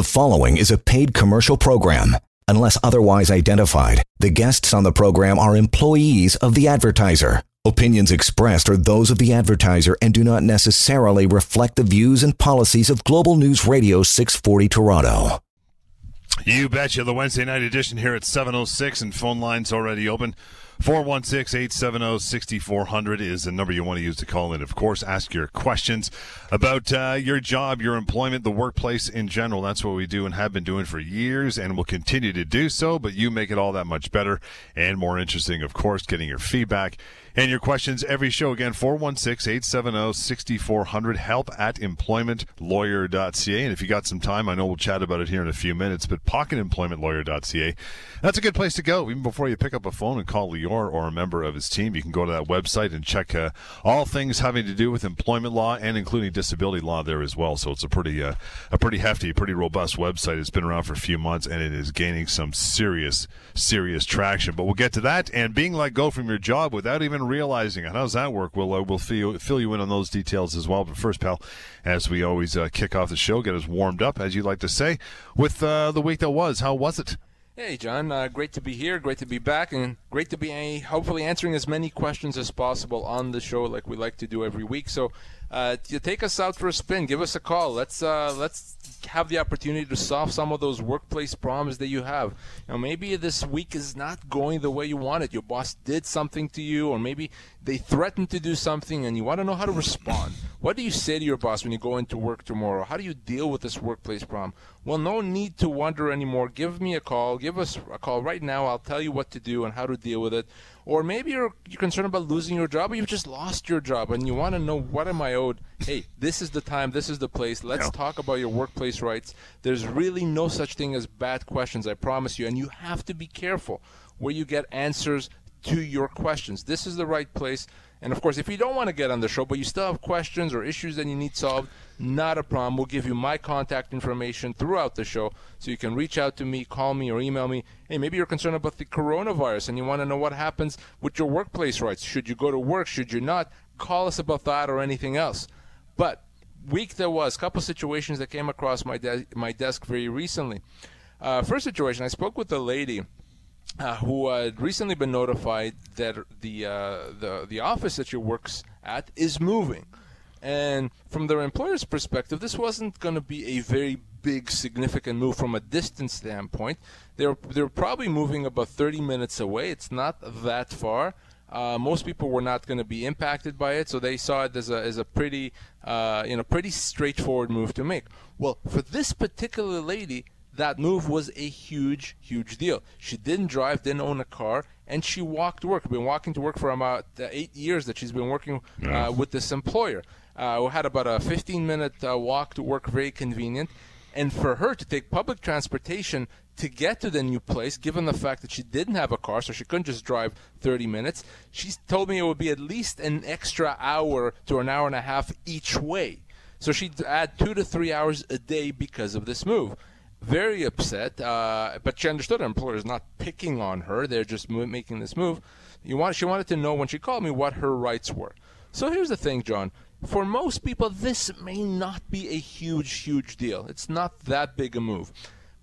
The following is a paid commercial program. Unless otherwise identified, the guests on the program are employees of the advertiser. Opinions expressed are those of the advertiser and do not necessarily reflect the views and policies of Global News Radio 640 Toronto. You betcha. The Wednesday night edition here at 706 and phone lines already open. 416-870-6400 is the number you want to use to call in. Of course, ask your questions about uh, your job, your employment, the workplace in general. That's what we do and have been doing for years and will continue to do so, but you make it all that much better and more interesting, of course, getting your feedback and your questions every show. Again, 416-870-6400, help at employmentlawyer.ca. And if you got some time, I know we'll chat about it here in a few minutes, but pocketemploymentlawyer.ca, that's a good place to go. Even before you pick up a phone and call Lior or a member of his team, you can go to that website and check uh, all things having to do with employment law and including disability law there as well. So it's a pretty, uh, a pretty hefty, pretty robust website. It's been around for a few months and it is gaining some serious, serious traction. But we'll get to that and being let go from your job without even realizing it. How does that work? We'll, uh, we'll fill, fill you in on those details as well. But first, pal, as we always uh, kick off the show, get us warmed up, as you like to say, with uh, the week that was. How was it? Hey, John. Uh, great to be here. Great to be back, and great to be uh, hopefully answering as many questions as possible on the show, like we like to do every week. So, uh, take us out for a spin, give us a call. Let's uh, let's have the opportunity to solve some of those workplace problems that you have. Know, maybe this week is not going the way you wanted. Your boss did something to you, or maybe they threatened to do something, and you want to know how to respond. What do you say to your boss when you go into work tomorrow? How do you deal with this workplace problem? Well, no need to wonder anymore. Give me a call. Give us a call right now. I'll tell you what to do and how to deal with it. Or maybe you're, you're concerned about losing your job, or you've just lost your job and you want to know what am I owed? Hey, this is the time, this is the place. Let's yeah. talk about your workplace rights. There's really no such thing as bad questions, I promise you. And you have to be careful where you get answers to your questions. This is the right place. And of course, if you don't want to get on the show, but you still have questions or issues that you need solved, not a problem. We'll give you my contact information throughout the show so you can reach out to me, call me, or email me. Hey, maybe you're concerned about the coronavirus and you want to know what happens with your workplace rights. Should you go to work? Should you not? Call us about that or anything else. But week there was a couple situations that came across my de- my desk very recently. Uh, first situation, I spoke with a lady uh, who had recently been notified that the uh, the the office that she works at is moving, and from their employer's perspective, this wasn't going to be a very big, significant move from a distance standpoint. They're they're probably moving about 30 minutes away. It's not that far. Uh, most people were not going to be impacted by it, so they saw it as a as a pretty uh, you know pretty straightforward move to make. Well, for this particular lady, that move was a huge, huge deal. She didn't drive, didn't own a car, and she walked to work. Been walking to work for about eight years that she's been working uh, with this employer. Uh, we had about a 15-minute uh, walk to work, very convenient. And for her to take public transportation to get to the new place, given the fact that she didn't have a car, so she couldn't just drive 30 minutes, she told me it would be at least an extra hour to an hour and a half each way. So she'd add two to three hours a day because of this move very upset. Uh, but she understood her employer is not picking on her; they're just making this move. You want she wanted to know when she called me what her rights were. So here's the thing, John. For most people, this may not be a huge, huge deal. It's not that big a move.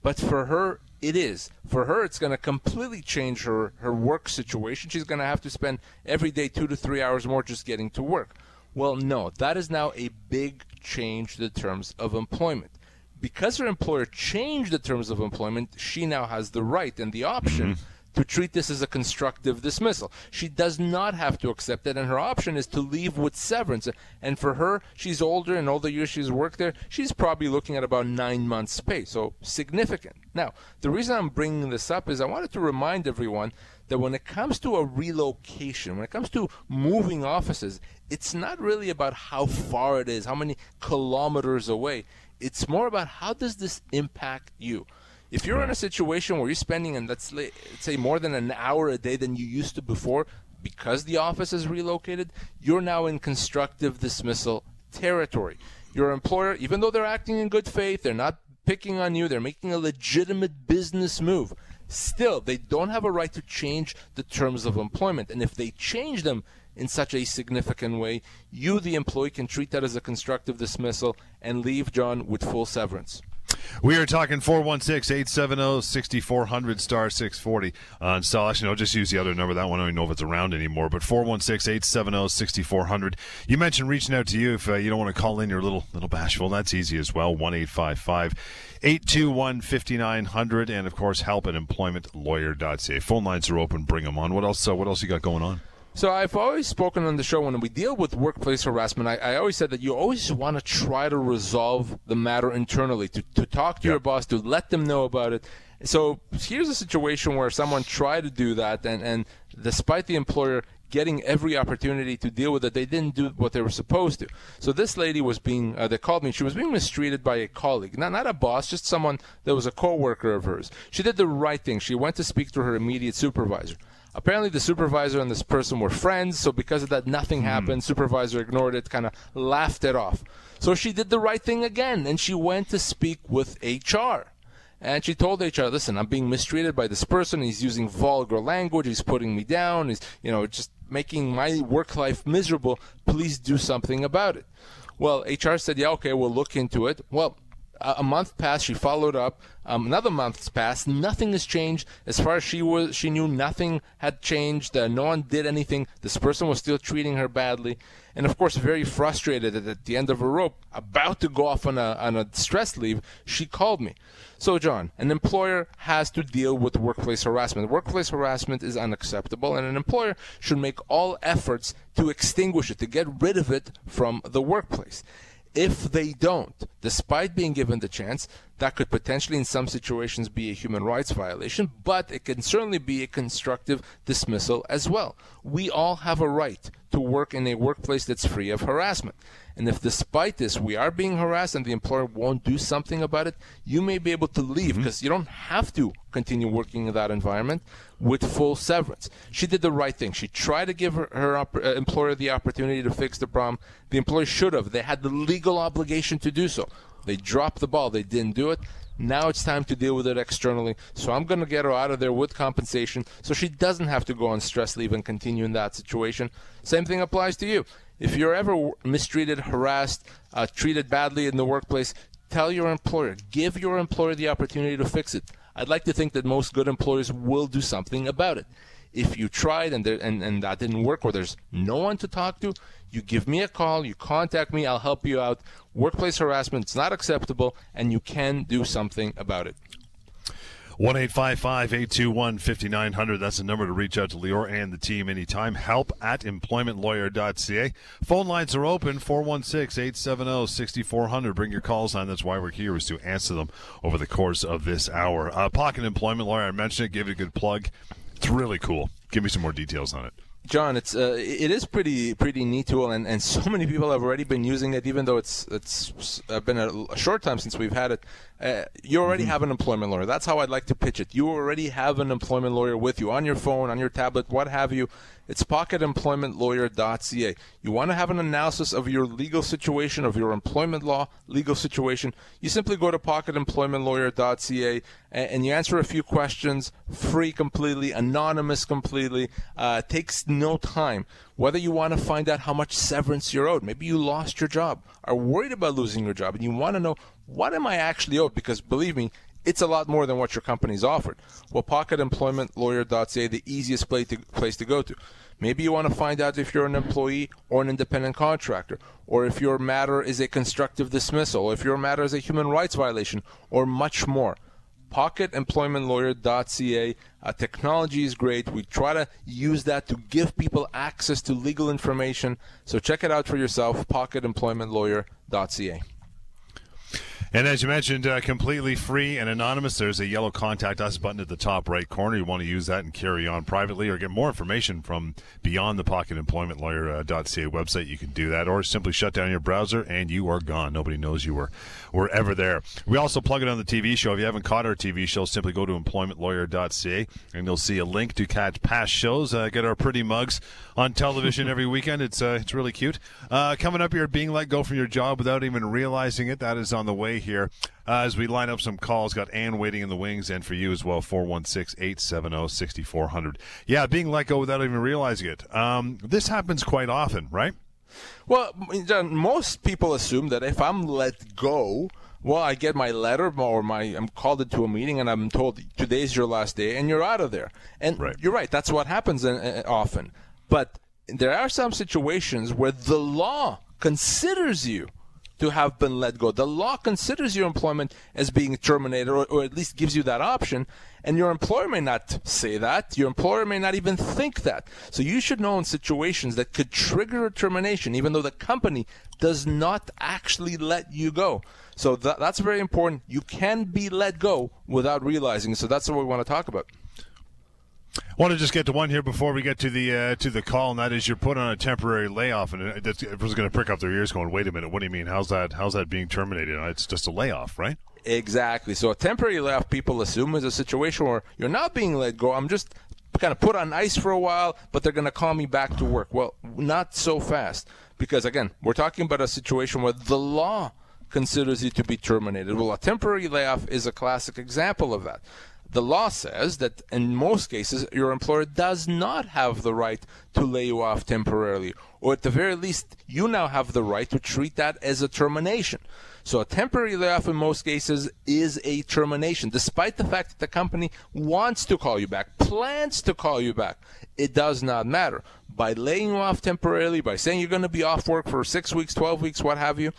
But for her, it is. For her, it's going to completely change her, her work situation. She's going to have to spend every day two to three hours more just getting to work. Well, no, that is now a big change to the terms of employment because her employer changed the terms of employment, she now has the right and the option mm-hmm. to treat this as a constructive dismissal. She does not have to accept it, and her option is to leave with severance. And for her, she's older, and all the years she's worked there, she's probably looking at about nine months' pay, so significant. Now, the reason I'm bringing this up is I wanted to remind everyone that when it comes to a relocation, when it comes to moving offices, it's not really about how far it is, how many kilometers away. It's more about how does this impact you. If you're in a situation where you're spending, and let's, let's say, more than an hour a day than you used to before, because the office is relocated, you're now in constructive dismissal territory. Your employer, even though they're acting in good faith, they're not picking on you, they're making a legitimate business move. Still, they don't have a right to change the terms of employment. And if they change them, in such a significant way, you, the employee, can treat that as a constructive dismissal and leave John with full severance. We are talking 416 870 6400 star 640 on cell. Actually, no, just use the other number. That one I don't even know if it's around anymore. But 416 870 6400. You mentioned reaching out to you if uh, you don't want to call in. You're a little, little bashful. That's easy as well. 1 821 5900. And of course, help at employmentlawyer.ca. Phone lines are open. Bring them on. What else, uh, what else you got going on? So I've always spoken on the show when we deal with workplace harassment. I, I always said that you always want to try to resolve the matter internally, to, to talk to your boss, to let them know about it. So here's a situation where someone tried to do that, and, and despite the employer getting every opportunity to deal with it, they didn't do what they were supposed to. So this lady was being, uh, they called me, she was being mistreated by a colleague, not, not a boss, just someone that was a co-worker of hers. She did the right thing. She went to speak to her immediate supervisor. Apparently, the supervisor and this person were friends, so because of that, nothing mm. happened. Supervisor ignored it, kind of laughed it off. So she did the right thing again, and she went to speak with HR. And she told HR, listen, I'm being mistreated by this person. He's using vulgar language. He's putting me down. He's, you know, just making my work life miserable. Please do something about it. Well, HR said, yeah, okay, we'll look into it. Well, a month passed. She followed up. Um, another month's passed. Nothing has changed. As far as she was, she knew nothing had changed. Uh, no one did anything. This person was still treating her badly, and of course, very frustrated at the end of her rope, about to go off on a on a stress leave. She called me. So, John, an employer has to deal with workplace harassment. Workplace harassment is unacceptable, and an employer should make all efforts to extinguish it, to get rid of it from the workplace. If they don't, despite being given the chance, that could potentially, in some situations, be a human rights violation, but it can certainly be a constructive dismissal as well. We all have a right to work in a workplace that's free of harassment. And if despite this we are being harassed and the employer won't do something about it, you may be able to leave because mm-hmm. you don't have to continue working in that environment with full severance. She did the right thing. She tried to give her, her op- uh, employer the opportunity to fix the problem. The employer should have. They had the legal obligation to do so. They dropped the ball. They didn't do it. Now it's time to deal with it externally. So I'm going to get her out of there with compensation so she doesn't have to go on stress leave and continue in that situation. Same thing applies to you. If you're ever mistreated, harassed, uh, treated badly in the workplace, tell your employer. Give your employer the opportunity to fix it. I'd like to think that most good employers will do something about it. If you tried and, there, and, and that didn't work or there's no one to talk to, you give me a call, you contact me, I'll help you out. Workplace harassment is not acceptable, and you can do something about it. 1 821 5900. That's the number to reach out to Lior and the team anytime. Help at employmentlawyer.ca. Phone lines are open 416 870 6400. Bring your calls on. That's why we're here, is to answer them over the course of this hour. Uh, Pocket Employment Lawyer, I mentioned it, give it a good plug. It's really cool. Give me some more details on it. John, it's uh, it is pretty pretty neat tool, and, and so many people have already been using it, even though it's it's been a, a short time since we've had it. Uh, you already mm-hmm. have an employment lawyer. That's how I'd like to pitch it. You already have an employment lawyer with you on your phone, on your tablet, what have you. It's pocketemploymentlawyer.ca. You want to have an analysis of your legal situation, of your employment law legal situation. You simply go to pocketemploymentlawyer.ca and, and you answer a few questions, free completely, anonymous completely. Uh, takes no time. Whether you want to find out how much severance you're owed, maybe you lost your job, are worried about losing your job, and you want to know what am I actually owed? Because believe me, it's a lot more than what your company's offered. Well, pocketemploymentlawyer.ca, the easiest place to, place to go to. Maybe you want to find out if you're an employee or an independent contractor, or if your matter is a constructive dismissal, or if your matter is a human rights violation, or much more. PocketEmploymentLawyer.ca. Uh, technology is great. We try to use that to give people access to legal information. So check it out for yourself. PocketEmploymentLawyer.ca. And as you mentioned, uh, completely free and anonymous. There's a yellow contact us button at the top right corner. You want to use that and carry on privately or get more information from beyond the pocketemploymentlawyer.ca uh, website. You can do that or simply shut down your browser and you are gone. Nobody knows you were, were ever there. We also plug it on the TV show. If you haven't caught our TV show, simply go to employmentlawyer.ca and you'll see a link to catch past shows. Uh, get our pretty mugs on television every weekend. It's, uh, it's really cute. Uh, coming up here, being let go from your job without even realizing it. That is on the way here uh, as we line up some calls. Got Ann waiting in the wings, and for you as well, 416 870 6400. Yeah, being let go without even realizing it. Um, this happens quite often, right? Well, most people assume that if I'm let go, Well, I get my letter or my I'm called into a meeting and I'm told today's your last day and you're out of there. And right. you're right, that's what happens uh, often. But there are some situations where the law considers you to have been let go. The law considers your employment as being terminated, or, or, at least gives you that option. And your employer may not say that. Your employer may not even think that. So you should know in situations that could trigger a termination, even though the company does not actually let you go. So that, that's very important. You can be let go without realizing. So that's what we want to talk about. I want to just get to one here before we get to the uh, to the call, and that is you're put on a temporary layoff, and everyone's going to prick up their ears, going, "Wait a minute, what do you mean? How's that? How's that being terminated? It's just a layoff, right?" Exactly. So a temporary layoff, people assume is a situation where you're not being let go. I'm just kind of put on ice for a while, but they're going to call me back to work. Well, not so fast, because again, we're talking about a situation where the law considers you to be terminated. Well, a temporary layoff is a classic example of that the law says that in most cases your employer does not have the right to lay you off temporarily or at the very least you now have the right to treat that as a termination. So a temporary layoff in most cases is a termination. Despite the fact that the company wants to call you back plans to call you back it does not matter. By laying you off temporarily by saying you're going to be off work for 6 weeks 12 weeks what have you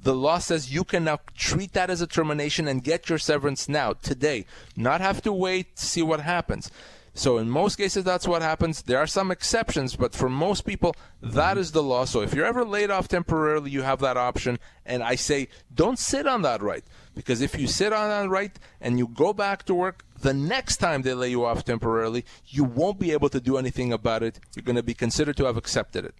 the law says you can now treat that as a termination and get your severance now, today, not have to wait to see what happens. So in most cases, that's what happens. There are some exceptions, but for most people, that mm-hmm. is the law. So if you're ever laid off temporarily, you have that option. And I say, don't sit on that right. Because if you sit on that right and you go back to work, the next time they lay you off temporarily, you won't be able to do anything about it. You're going to be considered to have accepted it.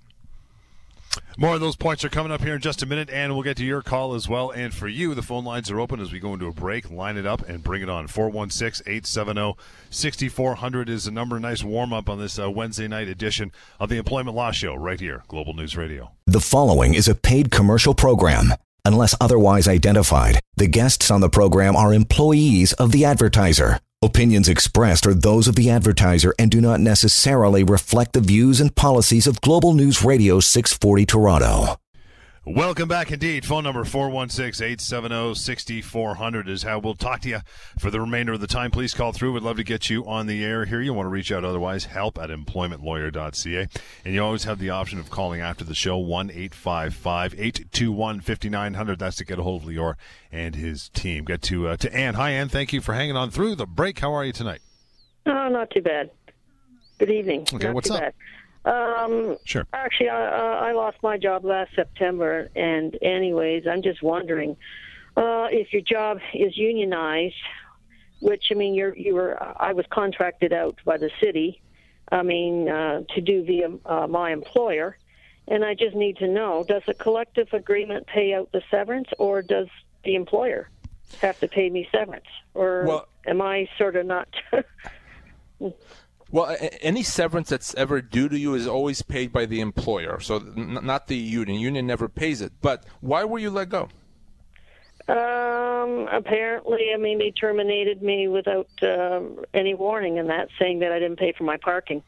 More of those points are coming up here in just a minute, and we'll get to your call as well. And for you, the phone lines are open as we go into a break. Line it up and bring it on. 416 870 6400 is the number. Nice warm up on this uh, Wednesday night edition of the Employment Law Show right here, Global News Radio. The following is a paid commercial program. Unless otherwise identified, the guests on the program are employees of the advertiser. Opinions expressed are those of the advertiser and do not necessarily reflect the views and policies of Global News Radio 640 Toronto. Welcome back indeed. Phone number 416-870-6400 is how we'll talk to you for the remainder of the time. Please call through. We'd love to get you on the air here. You want to reach out otherwise, help at employmentlawyer.ca. And you always have the option of calling after the show, 1-855-821-5900. That's to get a hold of Lior and his team. Get to, uh, to Ann. Hi, Ann. Thank you for hanging on through the break. How are you tonight? Oh, not too bad. Good evening. Okay, not what's up? Bad. Um, sure. Actually, I, I lost my job last September, and anyways, I'm just wondering uh, if your job is unionized, which I mean, you're you were I was contracted out by the city, I mean, uh, to do via uh, my employer, and I just need to know: does a collective agreement pay out the severance, or does the employer have to pay me severance, or well, am I sort of not? Well, any severance that's ever due to you is always paid by the employer, so not the union. Union never pays it. But why were you let go? Um, apparently, I mean, they terminated me without uh, any warning, and that saying that I didn't pay for my parking.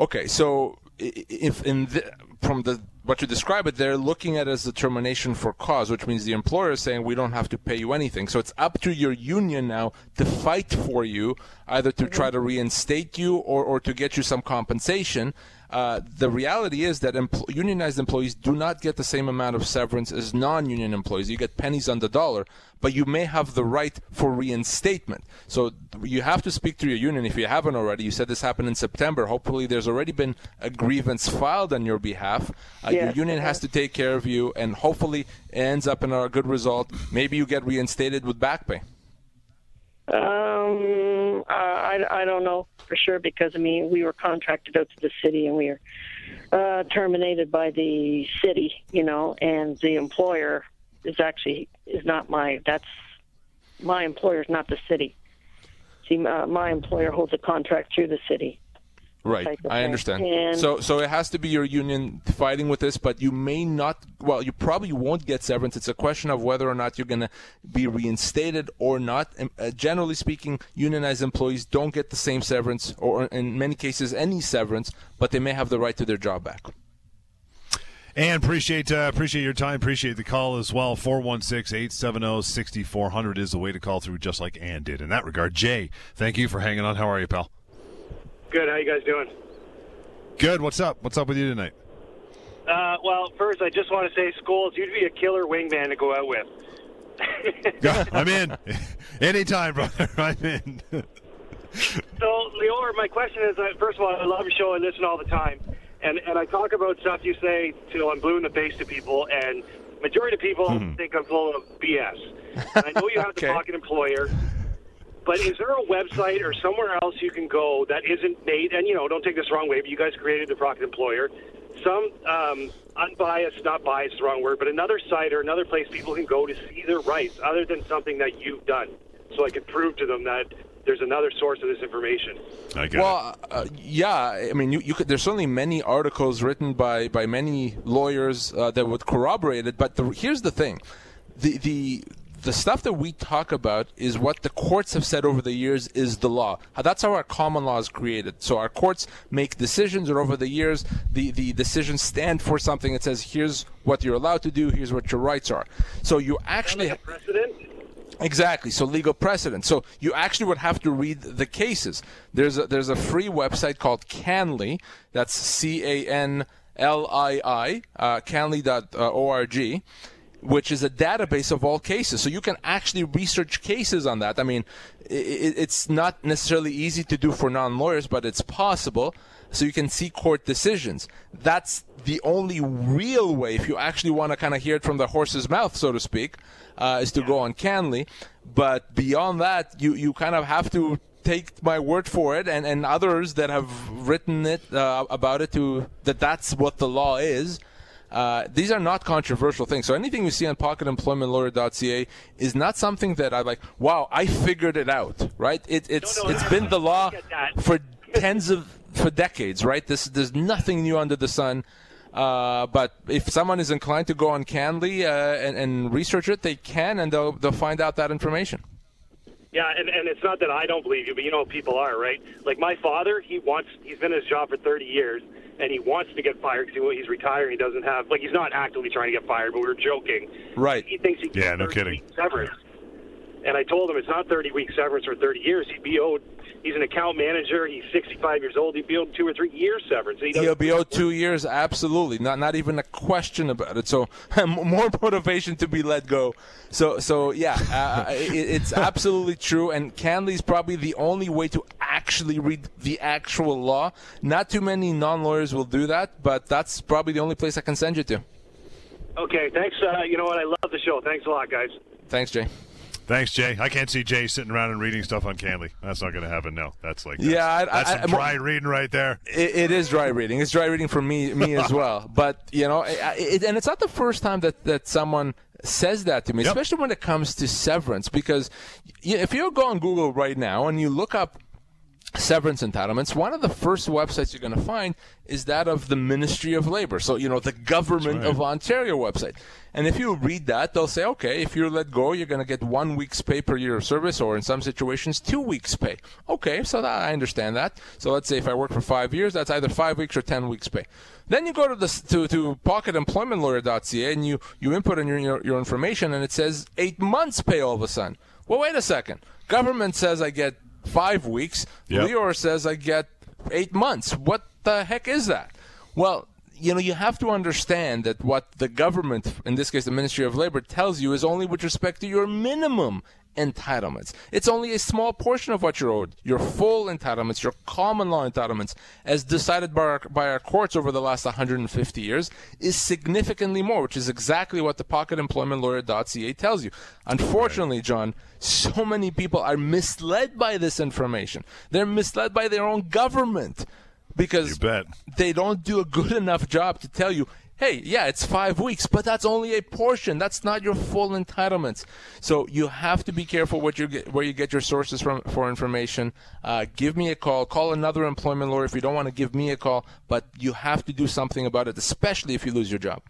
Okay, so if in the, from the what you describe it, they're looking at it as a termination for cause, which means the employer is saying we don't have to pay you anything. So it's up to your union now to fight for you, either to mm-hmm. try to reinstate you or, or to get you some compensation. Uh, the reality is that empl- unionized employees do not get the same amount of severance as non-union employees. You get pennies on the dollar, but you may have the right for reinstatement. So you have to speak to your union if you haven't already. You said this happened in September. Hopefully, there's already been a grievance filed on your behalf. Uh, yes, your union has to take care of you, and hopefully, ends up in a good result. Maybe you get reinstated with back pay. Um, I, I don't know for sure because I mean we were contracted out to the city and we were uh, terminated by the city, you know, and the employer is actually is not my that's my employer is not the city. See, uh, my employer holds a contract through the city. Right, I understand. And- so, so it has to be your union fighting with this, but you may not. Well, you probably won't get severance. It's a question of whether or not you're going to be reinstated or not. And, uh, generally speaking, unionized employees don't get the same severance, or in many cases, any severance, but they may have the right to their job back. And appreciate uh, appreciate your time. Appreciate the call as well. 416-870-6400 is the way to call through, just like Ann did. In that regard, Jay, thank you for hanging on. How are you, pal? Good. How you guys doing? Good. What's up? What's up with you tonight? Uh, well, first, I just want to say, Scholes, you'd be a killer wingman to go out with. I'm in. Anytime, brother. I'm in. so, Lior, my question is: uh, First of all, I love your show. I listen all the time, and and I talk about stuff you say to I'm blue in the face to people, and majority of people hmm. think I'm full of BS. And I know you have okay. the pocket employer, but is there a website or somewhere else you can go that isn't made? And you know, don't take this wrong way, but you guys created the pocket employer. Some um, unbiased, not biased, the wrong word, but another site or another place people can go to see their rights, other than something that you've done, so I can prove to them that there's another source of this information. I get well, uh, yeah, I mean, you, you could, there's certainly many articles written by, by many lawyers uh, that would corroborate it. But the, here's the thing: the the the stuff that we talk about is what the courts have said over the years is the law. That's how our common law is created. So our courts make decisions, and over the years, the, the decisions stand for something that says, here's what you're allowed to do, here's what your rights are. So you actually. precedent? Exactly. So legal precedent. So you actually would have to read the cases. There's a, there's a free website called Canlii. That's C A N L I I, uh, canlii.org, which is a database of all cases. So you can actually research cases on that. I mean, it, it's not necessarily easy to do for non lawyers, but it's possible. So you can see court decisions. That's the only real way, if you actually want to kind of hear it from the horse's mouth, so to speak uh, is to go on Canlii. But beyond that, you, you kind of have to take my word for it and, and others that have written it uh, about it to that that's what the law is. Uh, these are not controversial things. So anything you see on pocketemploymentlawyer.ca is not something that I like. Wow, I figured it out, right? It, it's no, no, it's no, been the law for tens of for decades, right? This there's nothing new under the sun. Uh, but if someone is inclined to go on Canlii uh, and, and, research it, they can, and they'll, they'll find out that information. Yeah, and, and it's not that I don't believe you, but you know people are, right? Like my father, he wants, he's been in his job for 30 years, and he wants to get fired because he, he's retiring. He doesn't have, like, he's not actively trying to get fired, but we are joking. Right. He thinks he can yeah, no kidding. severance. And I told him it's not 30 week severance for 30 years. He'd be owed He's an account manager. He's 65 years old. He'd be owed two or three years severance. He will be owed two years, absolutely. Not not even a question about it. So more motivation to be let go. So so yeah, uh, it, it's absolutely true. And Canlii is probably the only way to actually read the actual law. Not too many non-lawyers will do that, but that's probably the only place I can send you to. Okay, thanks. Uh, you know what? I love the show. Thanks a lot, guys. Thanks, Jay. Thanks, Jay. I can't see Jay sitting around and reading stuff on Canlii. That's not going to happen. No, that's like that's, yeah, I, that's I, some dry reading right there. It, it is dry reading. It's dry reading for me, me as well. But you know, it, and it's not the first time that that someone says that to me, yep. especially when it comes to severance. Because if you go on Google right now and you look up severance entitlements, one of the first websites you're going to find is that of the Ministry of Labor. So, you know, the government right. of Ontario website. And if you read that, they'll say, okay, if you're let go, you're going to get one week's pay per year of service, or in some situations, two weeks' pay. Okay, so that, I understand that. So let's say if I work for five years, that's either five weeks or ten weeks' pay. Then you go to the to, to pocketemploymentlawyer.ca and you, you input in your, your, your information, and it says eight months' pay all of a sudden. Well, wait a second. Government says I get five weeks. Yep. Lior says I get eight months. What the heck is that? Well, you know, you have to understand that what the government, in this case the Ministry of Labor, tells you is only with respect to your minimum entitlements. It's only a small portion of what you're owed. Your full entitlements, your common law entitlements, as decided by our, by our courts over the last 150 years, is significantly more, which is exactly what the pocketemploymentlawyer.ca tells you. Unfortunately, John, so many people are misled by this information. They're misled by their own government because they don't do a good enough job to tell you hey, yeah, it's five weeks, but that's only a portion. That's not your full entitlements. So you have to be careful what you get, where you get your sources from for information. Uh, give me a call. Call another employment lawyer if you don't want to give me a call, but you have to do something about it, especially if you lose your job.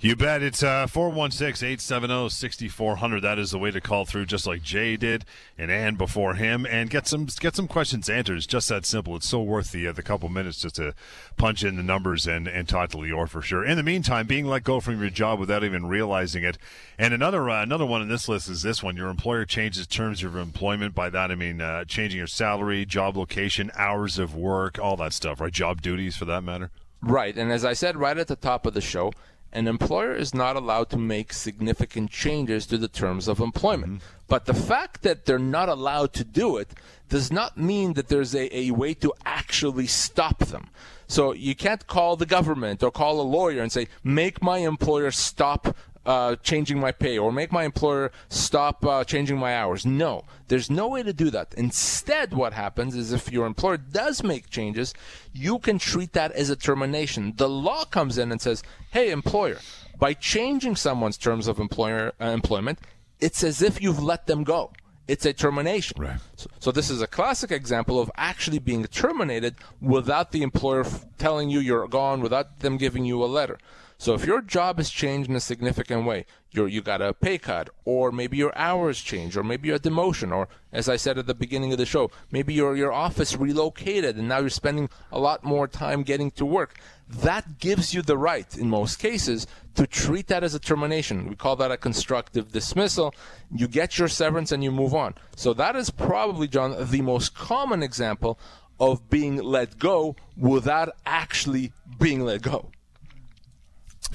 You bet. It's uh, 416 870 6400. That is the way to call through, just like Jay did and Ann before him, and get some get some questions answered. It's just that simple. It's so worth the, uh, the couple minutes just to punch in the numbers and, and talk to Lior for sure. In the meantime, being let go from your job without even realizing it. And another uh, another one in this list is this one. Your employer changes terms of employment. By that, I mean uh, changing your salary, job location, hours of work, all that stuff, right? Job duties for that matter. Right. And as I said right at the top of the show, an employer is not allowed to make significant changes to the terms of employment. Mm-hmm. But the fact that they're not allowed to do it does not mean that there's a, a way to actually stop them. So you can't call the government or call a lawyer and say, make my employer stop uh, changing my pay or make my employer stop uh, changing my hours. No, there's no way to do that. Instead, what happens is if your employer does make changes, you can treat that as a termination. The law comes in and says, hey, employer, by changing someone's terms of employer, uh, employment, it's as if you've let them go. It's a termination. Right. So, so, this is a classic example of actually being terminated without the employer f- telling you you're gone, without them giving you a letter. So if your job has changed in a significant way, you you got a pay cut, or maybe your hours change, or maybe a demotion, or as I said at the beginning of the show, maybe your your office relocated and now you're spending a lot more time getting to work. That gives you the right, in most cases, to treat that as a termination. We call that a constructive dismissal. You get your severance and you move on. So that is probably, John, the most common example of being let go without actually being let go.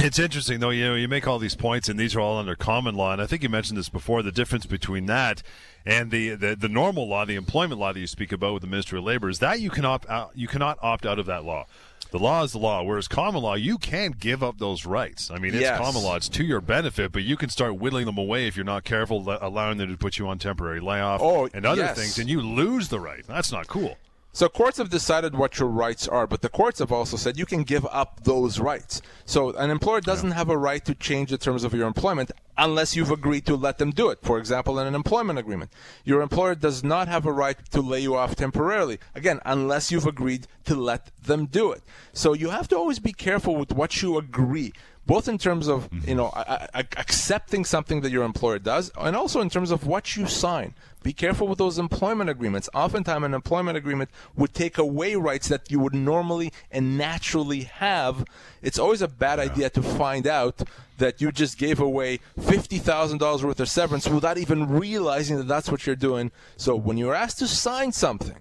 It's interesting, though. You know, you make all these points, and these are all under common law. And I think you mentioned this before. The difference between that and the, the, the normal law, the employment law that you speak about with the Ministry of Labor, is that you can opt out, you cannot opt out of that law. The law is the law. Whereas common law, you can't give up those rights. I mean, it's yes. common law; it's to your benefit, but you can start whittling them away if you're not careful, allowing them to put you on temporary layoff oh, and other yes. things, and you lose the right. That's not cool. So courts have decided what your rights are, but the courts have also said you can give up those rights. So an employer doesn't yeah. have a right to change the terms of your employment unless you've agreed to let them do it. For example, in an employment agreement, your employer does not have a right to lay you off temporarily. Again, unless you've agreed to let them do it. So you have to always be careful with what you agree both in terms of mm-hmm. you know accepting something that your employer does, and also in terms of what you sign. Be careful with those employment agreements. Oftentimes, an employment agreement would take away rights that you would normally and naturally have. It's always a bad yeah. idea to find out that you just gave away $50,000 worth of severance without even realizing that that's what you're doing. So when you're asked to sign something,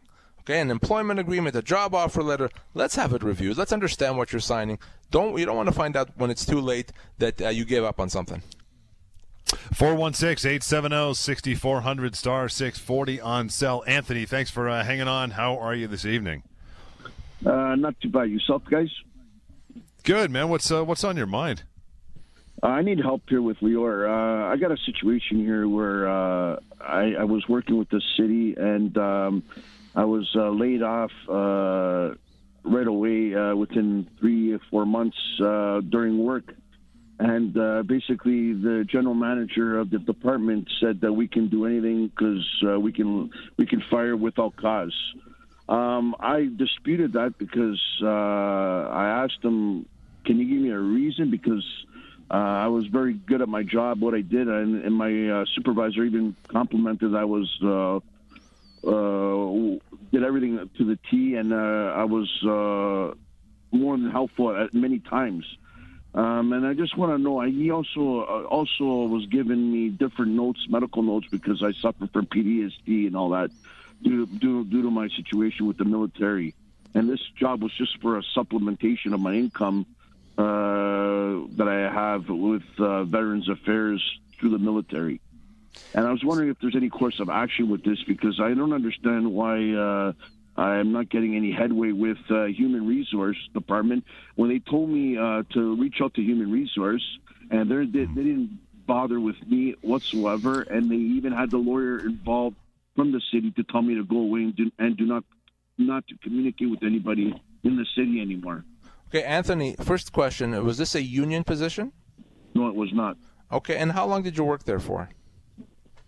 okay, an employment agreement, a job offer letter, let's have it reviewed. Let's understand what you're signing. Don't you don't want to find out when it's too late that uh, you gave up on something. 416-870-6400 star 640 on cell. Anthony, thanks for uh, hanging on. How are you this evening? Uh, not too bad. Yourself, guys? Good, man. What's uh, what's on your mind? Uh, I need help here with Lior. Uh, I got a situation here where uh, I, I, was working with the city and um, I was laid off right away within three or four months during work and uh, basically the general manager of the department said that we can do anything because uh, we can we can fire without cause. Um, I disputed that because uh, I asked him, "Can you give me a reason?" Because uh, I was very good at my job, what I did, and, and my uh, supervisor even complimented I was uh, did everything to the T, and I was more than helpful at many times. Um, and I just want to know. He also uh, also was giving me different notes, medical notes, because I suffer from PTSD and all that due to, due, due to my situation with the military. And this job was just for a supplementation of my income uh, that I have with uh, Veterans Affairs through the military. And I was wondering if there's any course of action with this because I don't understand why uh, I'm not getting any headway with uh, Human Resource Department. When they told me uh, to reach out to Human Resource, and they, they didn't bother with me whatsoever, and they even had the lawyer involved from the city to tell me to go away and do, and do not not to communicate with anybody in the city anymore. Okay, Anthony. First question: Was this a union position? No, it was not. Okay, and how long did you work there for?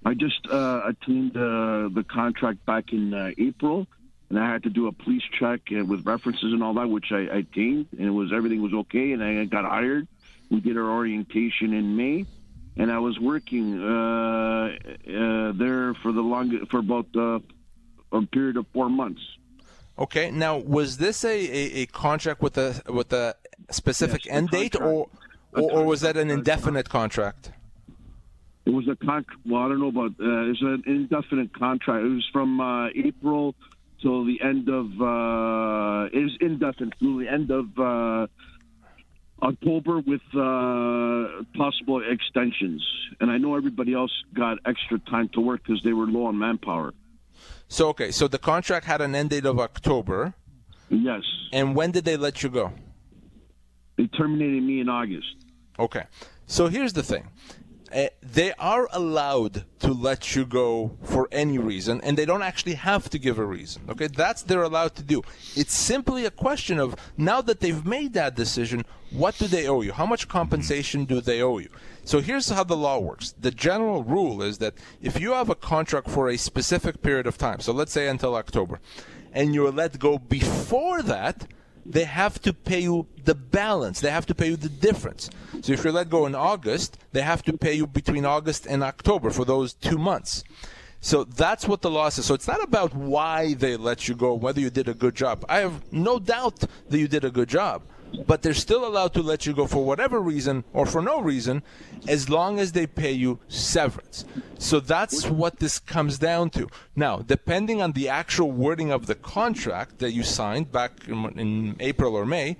I just uh, attained uh, the contract back in uh, April, and I had to do a police check uh, with references and all that, which I, I and it was everything was okay, and I got hired. We did our orientation in May, and I was working uh, uh, there for the long for about uh, a period of four months. Okay. Now, was this a, a, a contract with a with a specific Yes, end date, or, or or was that an indefinite contract? It was a contract. Well, I don't know about. Uh, it was an indefinite contract. It was from uh, April till the end of. Uh, it was indefinite till the end of uh, October with uh, possible extensions. And I know everybody else got extra time to work because they were low on manpower. So okay, so the contract had an end date of October, Yes, and when did they let you go? they terminated me in August. Okay. So here's the thing. Uh, they are allowed to let you go for any reason, and they don't actually have to give a reason. Okay, that's they're allowed to do. It's simply a question of now that they've made that decision, what do they owe you? How much compensation do they owe you? So here's how the law works. The general rule is that if you have a contract for a specific period of time, so let's say until October, and you're let go before that, they have to pay you the balance. They have to pay you the difference. So if you're let go in August, they have to pay you between August and October for those two months. So that's what the law says. So it's not about why they let you go, whether you did a good job. I have no doubt that you did a good job. But they're still allowed to let you go for whatever reason or for no reason as long as they pay you severance. So that's what this comes down to. Now, depending on the actual wording of the contract that you signed back in, April or May,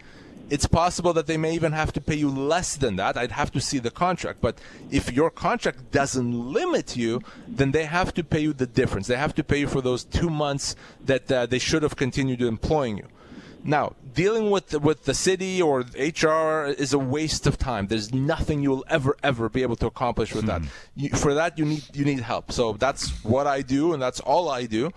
it's possible that they may even have to pay you less than that. I'd have to see the contract. But if your contract doesn't limit you, then they have to pay you the difference. They have to pay you for those two months that uh, they should have continued employing you. Now, dealing with the, with the city or HR is a waste of time. There's nothing you will ever ever be able to accomplish with that. You, for that, you need you need help. So that's what I do, and that's all I do.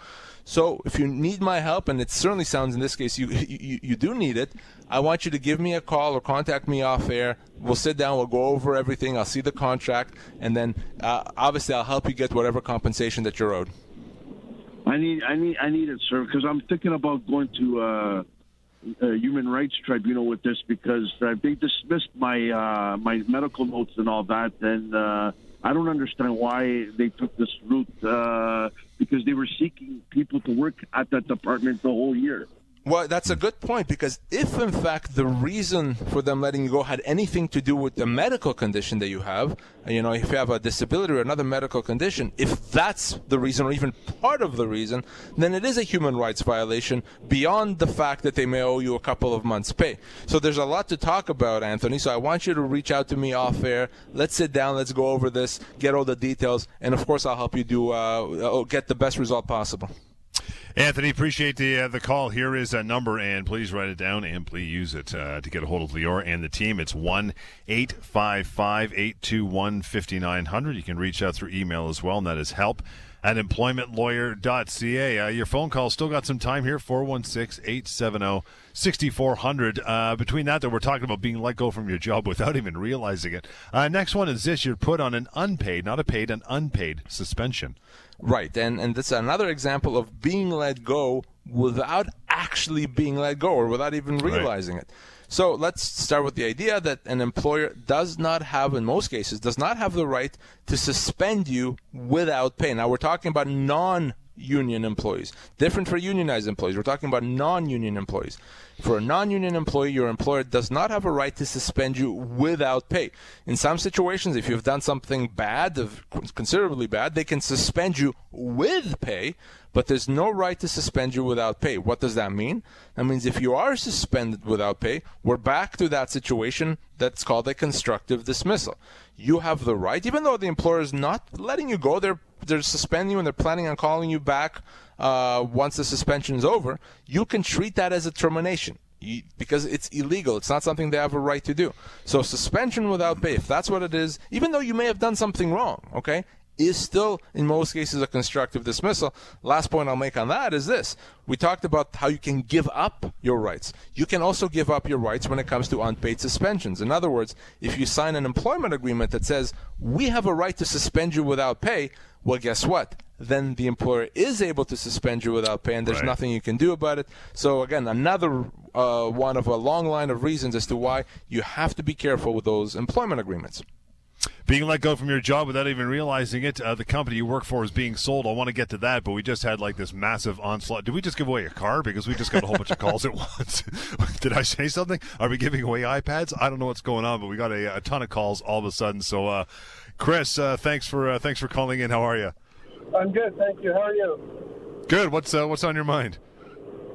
So if you need my help, and it certainly sounds in this case you, you you do need it, I want you to give me a call or contact me off air. We'll sit down, we'll go over everything. I'll see the contract, and then uh, obviously I'll help you get whatever compensation that you're owed. I need, I need, I need it, sir, because I'm thinking about going to uh, uh, Human Rights Tribunal with this because uh, they dismissed my uh, my medical notes and all that, and uh, I don't understand why they took this route uh, because they were seeking people to work at that department the whole year. Well, that's a good point because if, in fact, the reason for them letting you go had anything to do with the medical condition that you have, you know, if you have a disability or another medical condition, if that's the reason or even part of the reason, then it is a human rights violation beyond the fact that they may owe you a couple of months' pay. So there's a lot to talk about, Anthony. So I want you to reach out to me off air. Let's sit down. Let's go over this, get all the details, and of course, I'll help you do uh, get the best result possible. Anthony, appreciate the uh, the call. Here is a number, and please write it down and please use it uh, to get a hold of Lior and the team. It's one eight five five eight two one fifty nine hundred. You can reach out through email as well, and that is help at employmentlawyer.ca. Uh, your phone call still got some time here 416 870 6400. Uh, between that, though, we're talking about being let go from your job without even realizing it. Uh, next one is this you're put on an unpaid, not a paid, an unpaid suspension. Right, and and this is another example of being let go without actually being let go or without even realizing it. So let's start with the idea that an employer does not have, in most cases, does not have the right to suspend you without pay. Now we're talking about non union employees. Different for unionized employees. We're talking about non union employees. For a non union employee, your employer does not have a right to suspend you without pay. In some situations, if you've done something bad, considerably bad, they can suspend you with pay, but there's no right to suspend you without pay. What does that mean? That means if you are suspended without pay, we're back to that situation that's called a constructive dismissal. You have the right, even though the employer is not letting you go, they're they're suspending you and they're planning on calling you back uh, once the suspension is over. You can treat that as a termination because it's illegal. It's not something they have a right to do. So suspension without pay, if that's what it is, even though you may have done something wrong, okay, is still, in most cases, a constructive dismissal. Last point I'll make on that is this. We talked about how you can give up your rights. You can also give up your rights when it comes to unpaid suspensions. In other words, if you sign an employment agreement that says, we have a right to suspend you without pay, well, guess what? Then the employer is able to suspend you without pay, and there's Right. nothing you can do about it. So, again, another uh, one of a long line of reasons as to why you have to be careful with those employment agreements. Being let go from your job without even realizing it, uh, the company you work for is being sold. I want to get to that, but we just had like this massive onslaught. Did we just give away a car? Because we just got a whole bunch of calls at once. Did I say something? Are we giving away iPads? I don't know what's going on, but we got a, a ton of calls all of a sudden. So, uh, Chris, uh, thanks for uh, thanks for calling in. How are you? I'm good, thank you. How are you? Good. What's uh, what's on your mind?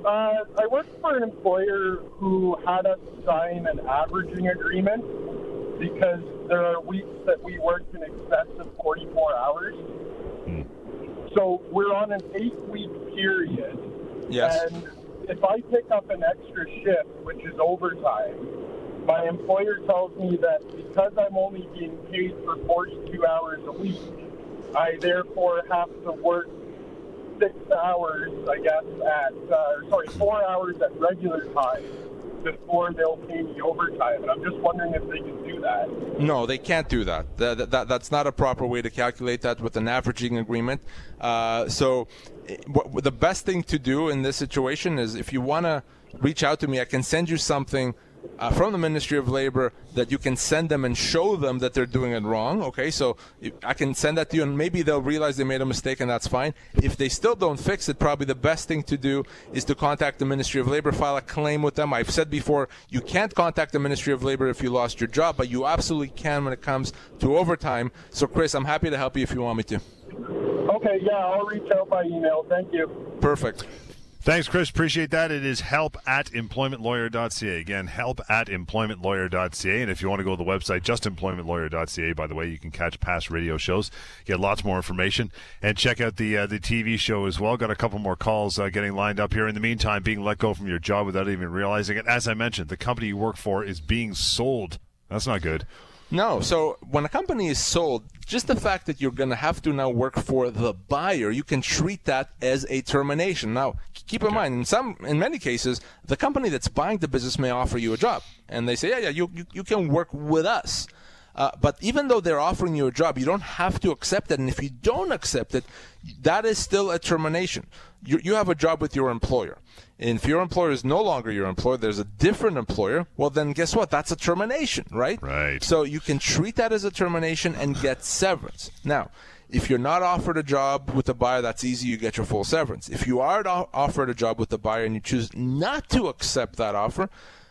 Uh, I work for an employer who had us sign an averaging agreement because there are weeks that we worked in excess of 44 hours. So we're on an eight-week period, Yes. and if I pick up an extra shift, which is overtime, my employer tells me that because I'm only being paid for 42 hours a week, I therefore have to work six hours, I guess, at, uh, sorry, four hours at regular time before they'll pay me overtime. And I'm just wondering if they can do that. No, they can't do that. That, that. That's not a proper way to calculate that with an averaging agreement. Uh, so, eh, what, the best thing to do in this situation is if you want to reach out to me, I can send you something uh, from the Ministry of Labor that you can send them and show them that they're doing it wrong. Okay, so I can send that to you, and maybe they'll realize they made a mistake, and that's fine. If they still don't fix it, probably the best thing to do is to contact the Ministry of Labor, file a claim with them. I've said before, you can't contact the Ministry of Labor if you lost your job, but you absolutely can when it comes to overtime. So, Chris, I'm happy to help you if you want me to. Okay, yeah, I'll reach out by email. Thank you. Perfect. Thanks, Chris. Appreciate that. It is help at employmentlawyer.ca. Again, help at employmentlawyer.ca. And if you want to go to the website, justemploymentlawyer.ca, by the way, you can catch past radio shows, get lots more information, and check out the uh, the TV show as well. Got a couple more calls uh, getting lined up here. In the meantime, being let go from your job without even realizing it. As I mentioned, the company you work for is being sold. That's not good. No. So when a company is sold, just the fact that you're going to have to now work for the buyer, you can treat that as a termination. Now, keep in mind, in some, in many cases, the company that's buying the business may offer you a job, and they say, yeah, yeah, you you, you can work with us. Uh, but even though they're offering you a job, you don't have to accept it. And if you don't accept it, that is still a termination. You, you have a job with your employer. And if your employer is no longer your employer, there's a different employer, well, then guess what? That's a termination, right? Right. So you can treat that as a termination and get severance. Now, if you're not offered a job with the buyer, that's easy. You get your full severance. If you are offered a job with the buyer and you choose not to accept that offer,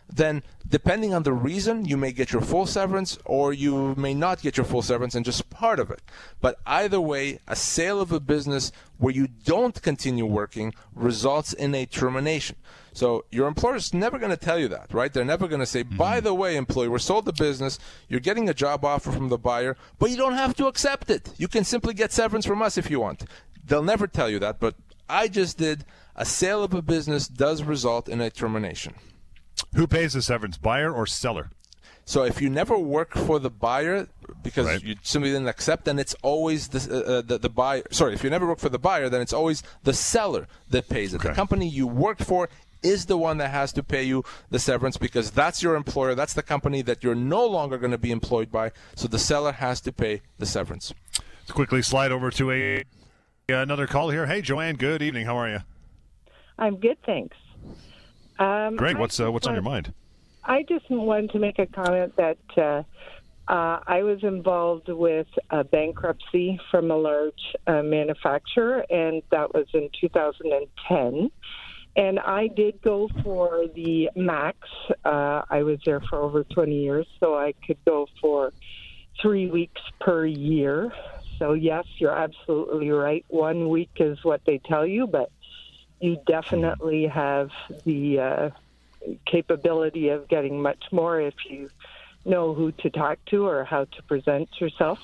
then depending on the reason, you may get your full severance or you may not get your full severance and just part of it. But either way, a sale of a business where you don't continue working results in a termination. So your employer is never going to tell you that, right? They're never going to say, mm-hmm. by the way, employee, we're sold the business, you're getting a job offer from the buyer, but you don't have to accept it. You can simply get severance from us if you want. They'll never tell you that, but I just did. A sale of a business does result in a termination. Who pays the severance, buyer or seller? So if you never work for the buyer because Right. you simply didn't accept, then it's always the, uh, uh, the the buyer. Sorry, if you never work for the buyer, then it's always the seller that pays it. The company you worked for is the one that has to pay you the severance because that's your employer. That's the company that you're no longer going to be employed by. So the seller has to pay the severance. Let's quickly slide over to a another call here. Hey, Joanne. Good evening. How are you? I'm good, thanks. Um, Great. What's uh, what's on your mind? I just wanted to make a comment that uh, uh, I was involved with a bankruptcy from a large uh, manufacturer, and that was in 2010. And I did go for the max. Uh, I was there for over 20 years, so I could go for three weeks per year. So, yes, you're absolutely right. One week is what they tell you, but you definitely have the uh, capability of getting much more if you know who to talk to or how to present yourself.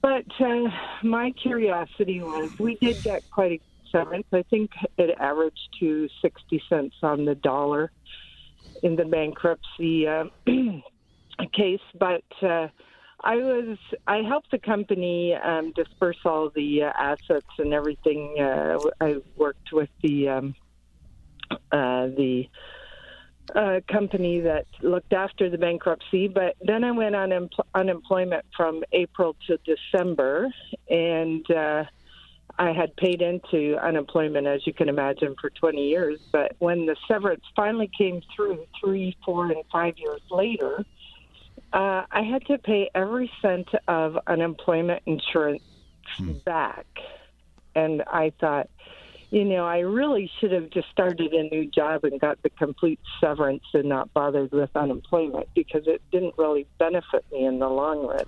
But uh, my curiosity was we did get quite a severance. I think it averaged to 60 cents on the dollar in the bankruptcy uh, case. But uh, I was I helped the company um, disperse all the uh, assets and everything. Uh, I worked with the um, uh, the uh, company that looked after the bankruptcy, but then I went on un- unemployment from April to December, and uh, I had paid into unemployment, as you can imagine, for 20 years. But when the severance finally came through, three, four, and five years later, uh, I had to pay every cent of unemployment insurance hmm. back. And I thought, you know, I really should have just started a new job and got the complete severance and not bothered with unemployment because it didn't really benefit me in the long run.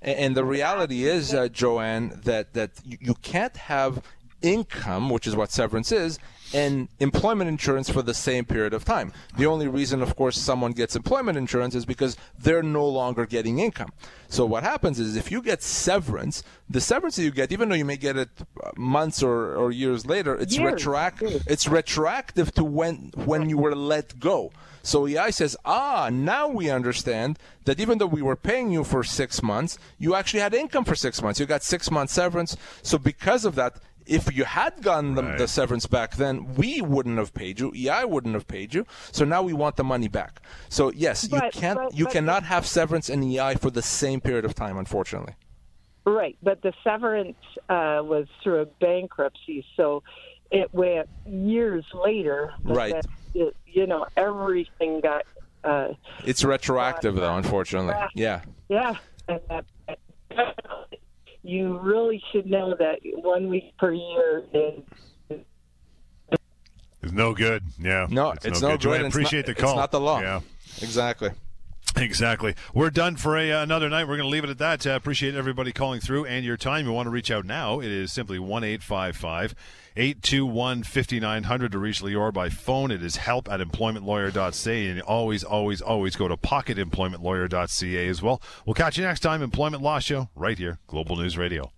And the reality is, uh, Joanne, that that you can't have income, which is what severance is, and employment insurance for the same period of time. The only reason, of course, someone gets employment insurance is because they're no longer getting income. So what happens is if you get severance, the severance that you get, even though you may get it months or, or years later, it's years. retroactive. It's retroactive to when when you were let go. So EI says, ah, now we understand that even though we were paying you for six months, you actually had income for six months. You got six months severance. So because of that, if you had gotten the, right. the, severance back then, we wouldn't have paid you. EI wouldn't have paid you. So now we want the money back. So yes, but, you can't, but, you but, cannot have severance and EI for the same period of time, unfortunately. Right, but the severance uh, was through a bankruptcy, so it went years later. Right. It, you know, everything got. Uh, it's retroactive, though, unfortunately. Yeah. Yeah. You really should know that one week per year is. It's no good. Yeah. No, it's, it's no, no, good. good. I appreciate not, the call. It's not the law. Yeah. Exactly. Exactly. We're done for a, uh, another night. We're going to leave it at that. Uh, appreciate everybody calling through and your time. You want to reach out now. It is simply 1 855 821 5900 to reach Lior by phone. It is help at employmentlawyer.ca. And always, always, always go to pocketemploymentlawyer.ca as well. We'll catch you next time. Employment Law Show right here, Global News Radio.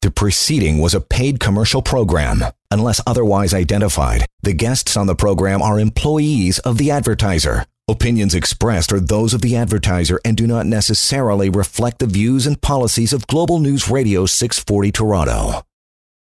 The preceding was a paid commercial program. Unless otherwise identified, the guests on the program are employees of the advertiser. Opinions expressed are those of the advertiser and do not necessarily reflect the views and policies of Global News Radio 640 Toronto.